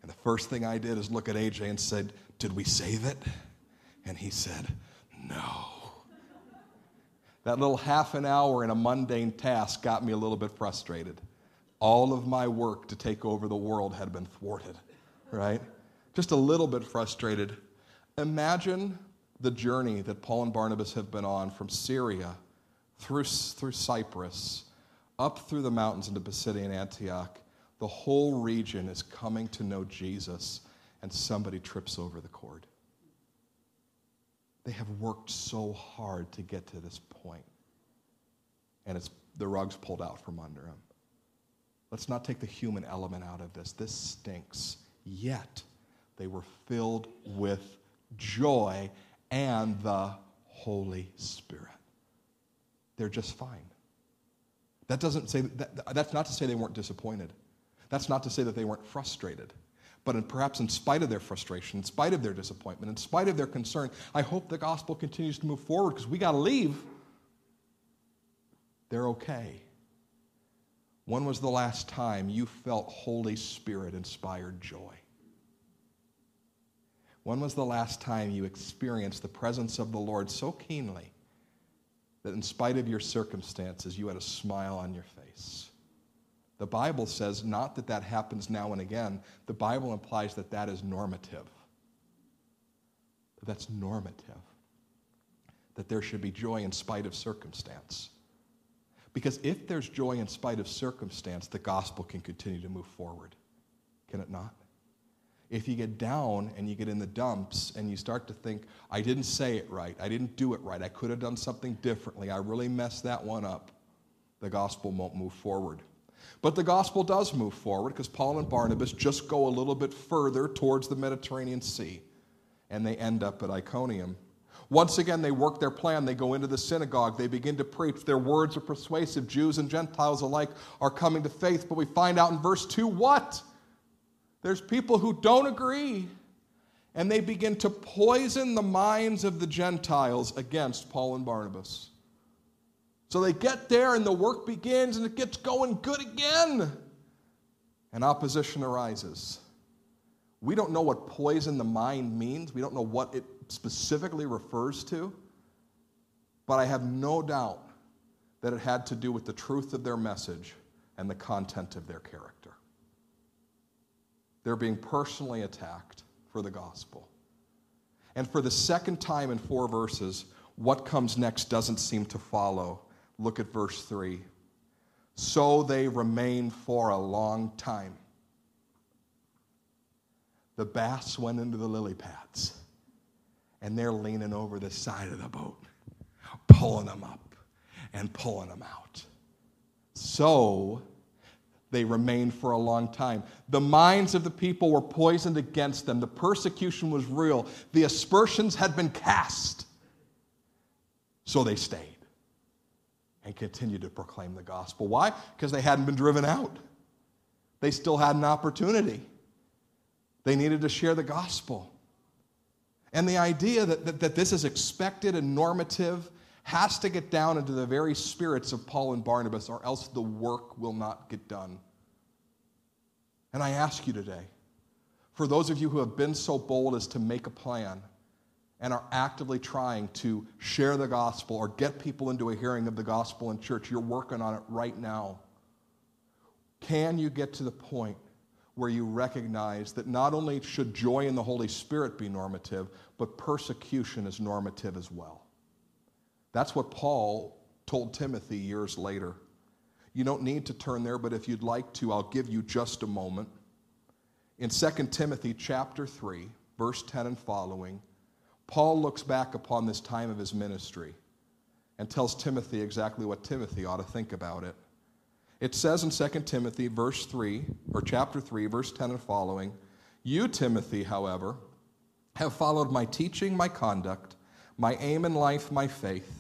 And the first thing I did is look at AJ and said, Did we save it? And he said, No. That little half an hour in a mundane task got me a little bit frustrated. All of my work to take over the world had been thwarted, right? Just a little bit frustrated. Imagine the journey that Paul and Barnabas have been on from Syria through, through Cyprus, up through the mountains into Pisidian Antioch. The whole region is coming to know Jesus, and somebody trips over the cord. They have worked so hard to get to this point, and it's the rug's pulled out from under them. Let's not take the human element out of this. This stinks. Yet, they were filled with joy and the Holy Spirit. They're just fine. That doesn't say that, that's not to say they weren't disappointed. That's not to say that they weren't frustrated. But in, perhaps in spite of their frustration, in spite of their disappointment, in spite of their concern, I hope the gospel continues to move forward because we got to leave. They're okay. When was the last time you felt Holy Spirit inspired joy? When was the last time you experienced the presence of the Lord so keenly that in spite of your circumstances, you had a smile on your face? The Bible says not that that happens now and again, the Bible implies that that is normative. That's normative. That there should be joy in spite of circumstance. Because if there's joy in spite of circumstance, the gospel can continue to move forward. Can it not? If you get down and you get in the dumps and you start to think, I didn't say it right, I didn't do it right, I could have done something differently, I really messed that one up, the gospel won't move forward. But the gospel does move forward because Paul and Barnabas just go a little bit further towards the Mediterranean Sea and they end up at Iconium. Once again, they work their plan. They go into the synagogue. They begin to preach. Their words are persuasive. Jews and Gentiles alike are coming to faith. But we find out in verse 2 what? There's people who don't agree. And they begin to poison the minds of the Gentiles against Paul and Barnabas. So they get there and the work begins and it gets going good again. And opposition arises. We don't know what poison the mind means, we don't know what it specifically refers to, but I have no doubt that it had to do with the truth of their message and the content of their character. They're being personally attacked for the gospel. And for the second time in four verses, what comes next doesn't seem to follow Look at verse 3. So they remained for a long time. The bass went into the lily pads, and they're leaning over the side of the boat, pulling them up and pulling them out. So they remained for a long time. The minds of the people were poisoned against them. The persecution was real. The aspersions had been cast. So they stayed and continued to proclaim the gospel. Why? Because they hadn't been driven out. They still had an opportunity. They needed to share the gospel. And the idea that, that, that, this is expected and normative has to get down into the very spirits of Paul and Barnabas, or else the work will not get done. And I ask you today, for those of you who have been so bold as to make a plan, and are actively trying to share the gospel or get people into a hearing of the gospel in church, you're working on it right now. Can you get to the point where you recognize that not only should joy in the Holy Spirit be normative, but persecution is normative as well? That's what Paul told Timothy years later. You don't need to turn there, but if you'd like to, I'll give you just a moment. In 2 Timothy chapter 3, verse 10 and following, Paul looks back upon this time of his ministry and tells Timothy exactly what Timothy ought to think about it. It says in 2 Timothy verse 3 or chapter 3 verse 10 and following, "You Timothy, however, have followed my teaching, my conduct, my aim in life, my faith,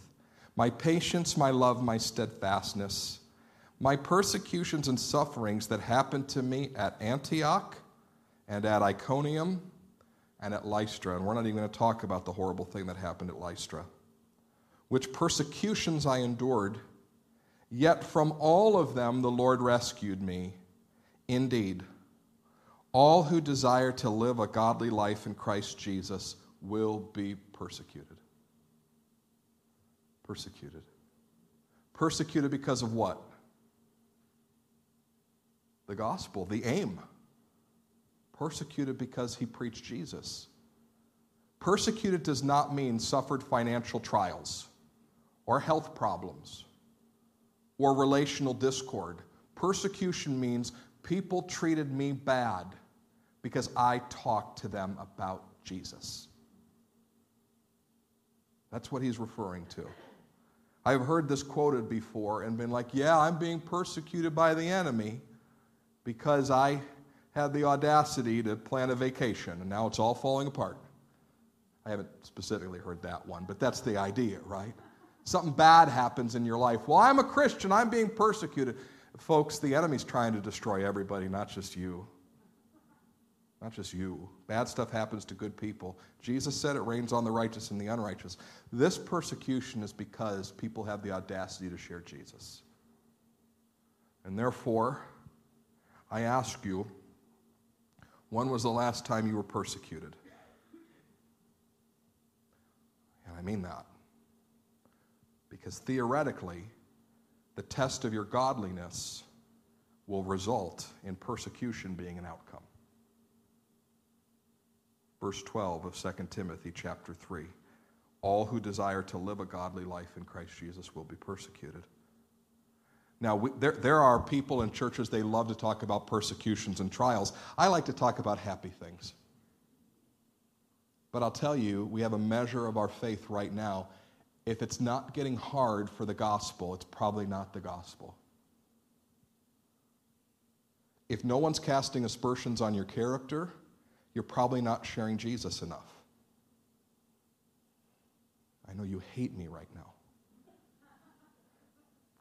my patience, my love, my steadfastness, my persecutions and sufferings that happened to me at Antioch and at Iconium and at Lystra. And we're not even going to talk about the horrible thing that happened at Lystra. Which persecutions I endured, yet from all of them the Lord rescued me. Indeed, all who desire to live a godly life in Christ Jesus will be persecuted persecuted. Persecuted because of what? The gospel, the aim. Persecuted because he preached Jesus. Persecuted does not mean suffered financial trials or health problems or relational discord. Persecution means people treated me bad because I talked to them about Jesus. That's what he's referring to. I've heard this quoted before and been like, yeah, I'm being persecuted by the enemy because I had the audacity to plan a vacation and now it's all falling apart. I haven't specifically heard that one, but that's the idea, right? Something bad happens in your life. Well, I'm a Christian, I'm being persecuted. Folks, the enemy's trying to destroy everybody, not just you. Not just you. Bad stuff happens to good people. Jesus said it rains on the righteous and the unrighteous. This persecution is because people have the audacity to share Jesus. And therefore, I ask you, when was the last time you were persecuted? And I mean that. Because theoretically, the test of your godliness will result in persecution being an outcome verse 12 of 2 Timothy chapter 3. All who desire to live a godly life in Christ Jesus will be persecuted. Now, we, there, there are people in churches, they love to talk about persecutions and trials. I like to talk about happy things. But I'll tell you, we have a measure of our faith right now. If it's not getting hard for the gospel, it's probably not the gospel. If no one's casting aspersions on your character, you're probably not sharing Jesus enough. I know you hate me right now.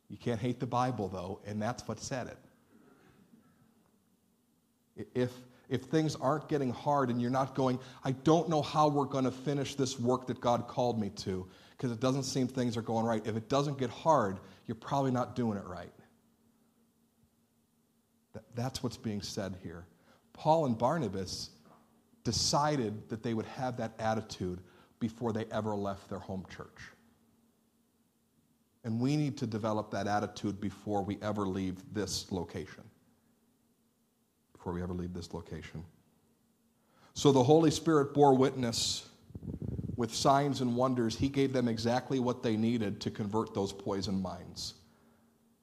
You can't hate the Bible, though, and that's what said it. If, if things aren't getting hard and you're not going, I don't know how we're going to finish this work that God called me to, because it doesn't seem things are going right. If it doesn't get hard, you're probably not doing it right. That's what's being said here. Paul and Barnabas decided that they would have that attitude before they ever left their home church. And we need to develop that attitude before we ever leave this location. Before we ever leave this location. So the Holy Spirit bore witness with signs and wonders. He gave them exactly what they needed to convert those poisoned minds.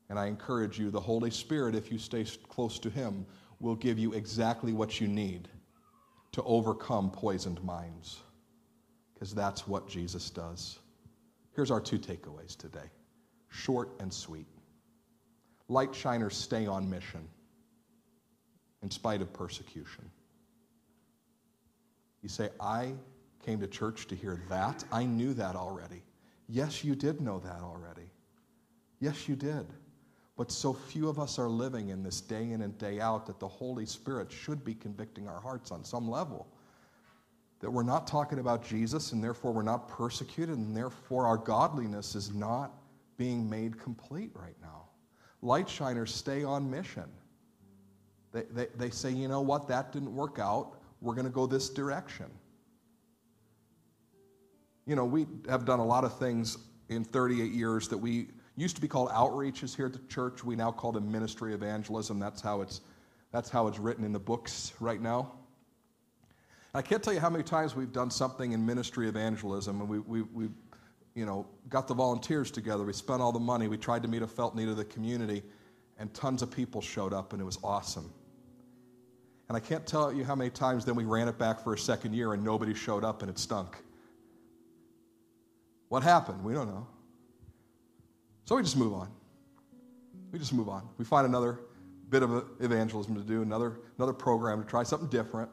And I encourage you, the Holy Spirit, if you stay close to Him, will give you exactly what you need to overcome poisoned minds, because that's what Jesus does. Here's our two takeaways today short and sweet. Light shiners stay on mission in spite of persecution. You say, I came to church to hear that. I knew that already. Yes, you did know that already. Yes, you did. But so few of us are living in this day in and day out that the Holy Spirit should be convicting our hearts on some level. That we're not talking about Jesus and therefore we're not persecuted and therefore our godliness is not being made complete right now. Light shiners stay on mission. They, they, they say, you know what, that didn't work out. We're going to go this direction. You know, we have done a lot of things in 38 years that we used to be called outreaches here at the church. We now call them ministry evangelism. That's how it's, that's how it's written in the books right now. I can't tell you how many times we've done something in ministry evangelism and we, we, we you know, got the volunteers together. We spent all the money. We tried to meet a felt need of the community, and tons of people showed up, and it was awesome. And I can't tell you how many times then we ran it back for a second year and nobody showed up and it stunk. What happened? We don't know. So we just move on. We just move on. We find another bit of evangelism to do, another, another program to try, something different.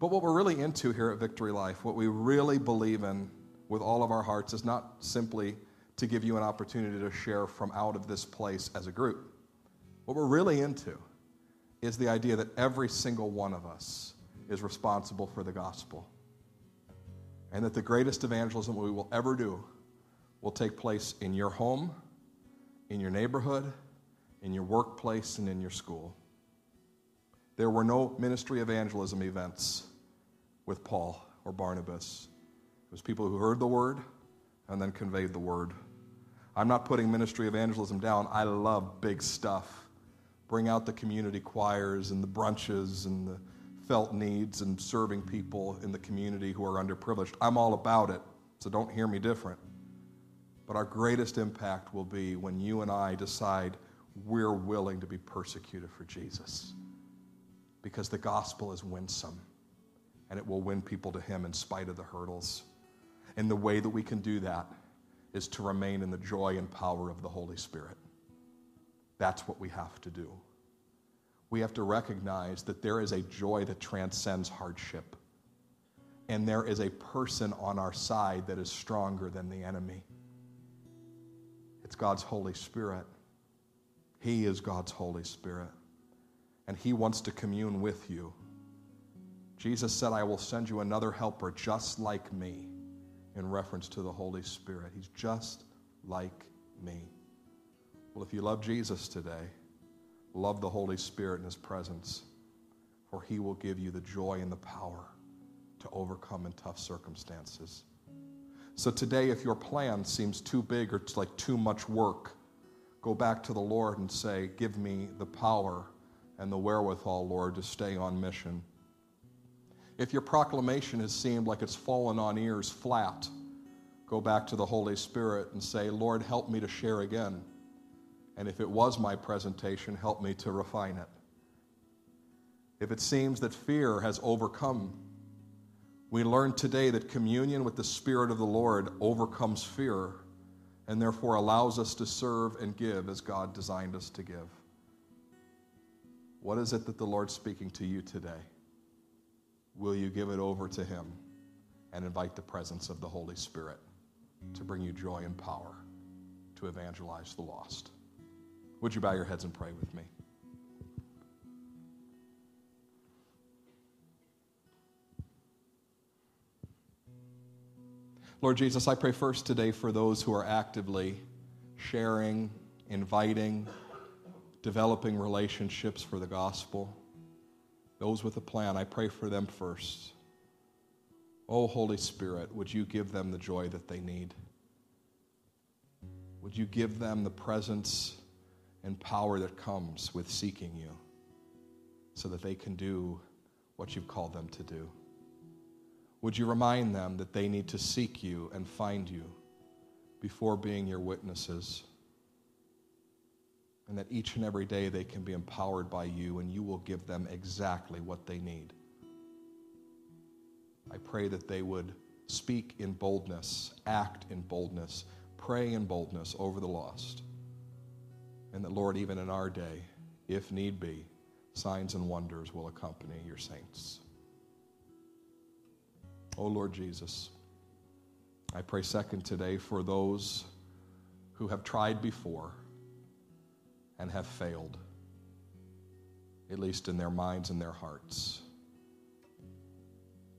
But what we're really into here at Victory Life, what we really believe in with all of our hearts, is not simply to give you an opportunity to share from out of this place as a group. What we're really into is the idea that every single one of us is responsible for the gospel. And that the greatest evangelism we will ever do will take place in your home, in your neighborhood, in your workplace, and in your school. There were no ministry evangelism events with Paul or Barnabas. It was people who heard the word and then conveyed the word. I'm not putting ministry evangelism down. I love big stuff. Bring out the community choirs and the brunches and the felt needs and serving people in the community who are underprivileged. I'm all about it, so don't hear me different. But our greatest impact will be when you and I decide we're willing to be persecuted for Jesus because the gospel is winsome and it will win people to Him in spite of the hurdles. And the way that we can do that is to remain in the joy and power of the Holy Spirit. That's what we have to do. We have to recognize that there is a joy that transcends hardship. And there is a person on our side that is stronger than the enemy. God's Holy Spirit. He is God's Holy Spirit. And He wants to commune with you. Jesus said, I will send you another helper just like me, in reference to the Holy Spirit. He's just like me. Well, if you love Jesus today, love the Holy Spirit in His presence, for He will give you the joy and the power to overcome in tough circumstances. So today, if your plan seems too big or it's like too much work, go back to the Lord and say, Give me the power and the wherewithal, Lord, to stay on mission. If your proclamation has seemed like it's fallen on ears flat, go back to the Holy Spirit and say, Lord, help me to share again. And if it was my presentation, help me to refine it. If it seems that fear has overcome, we learned today that communion with the Spirit of the Lord overcomes fear and therefore allows us to serve and give as God designed us to give. What is it that the Lord's speaking to you today? will you give it over to Him and invite the presence of the Holy Spirit to bring you joy and power to evangelize the lost? Would you bow your heads and pray with me? Lord Jesus, I pray first today for those who are actively sharing, inviting, developing relationships for the gospel those with a plan, I pray for them first. Oh, Holy Spirit, would you give them the joy that they need? Would you give them the presence and power that comes with seeking you so that they can do what you've called them to do? Would you remind them that they need to seek you and find you before being your witnesses? and that each and every day they can be empowered by you and you will give them exactly what they need. I pray that they would speak in boldness, act in boldness, pray in boldness over the lost. And that, Lord, even in our day, if need be, signs and wonders will accompany your saints. Oh, Lord Jesus, I pray second today for those who have tried before and have failed, at least in their minds and their hearts.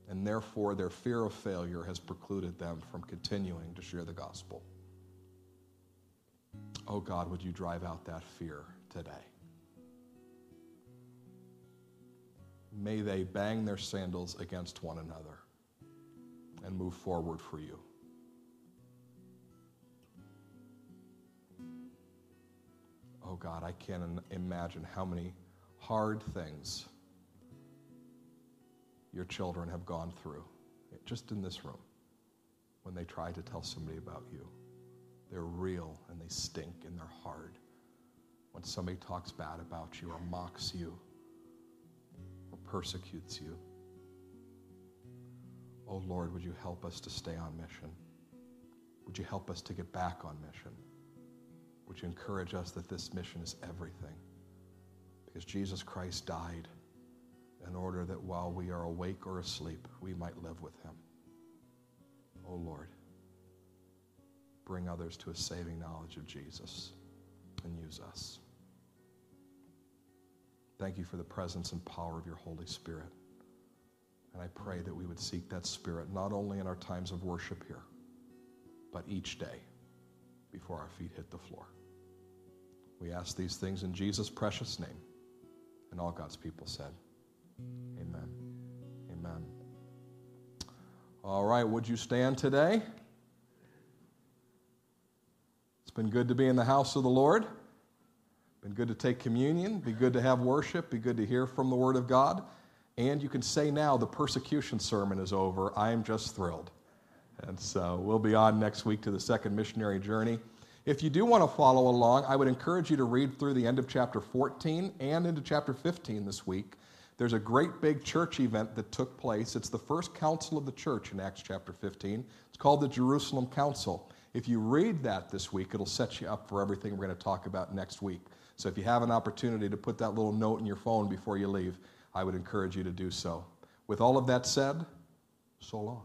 And therefore, their fear of failure has precluded them from continuing to share the gospel. Oh God, would you drive out that fear today? May they bang their sandals against one another and move forward for you. oh God, I can't imagine how many hard things your children have gone through just in this room when they try to tell somebody about you. They're real and they stink and they're hard. When somebody talks bad about you or mocks you or persecutes you. Oh Lord, would you help us to stay on mission? Would you help us to get back on mission? Would you encourage us that this mission is everything? Because Jesus Christ died in order that while we are awake or asleep, we might live with him. Oh Lord, bring others to a saving knowledge of Jesus and use us. Thank you for the presence and power of your Holy Spirit. And I pray that we would seek that Spirit not only in our times of worship here, but each day before our feet hit the floor. We ask these things in Jesus' precious name. And all God's people said, Amen. Amen. All right, would you stand today? It's been good to be in the house of the Lord. Been good to take communion, be good to have worship, be good to hear from the Word of God. And you can say now the persecution sermon is over. I am just thrilled. And so we'll be on next week to the second missionary journey. If you do want to follow along, I would encourage you to read through the end of chapter 14 and into chapter 15 this week. There's a great big church event that took place. It's the first council of the church in Acts chapter 15. It's called the Jerusalem Council. If you read that this week, it'll set you up for everything we're going to talk about next week. So if you have an opportunity to put that little note in your phone before you leave, I would encourage you to do so. With all of that said, so long.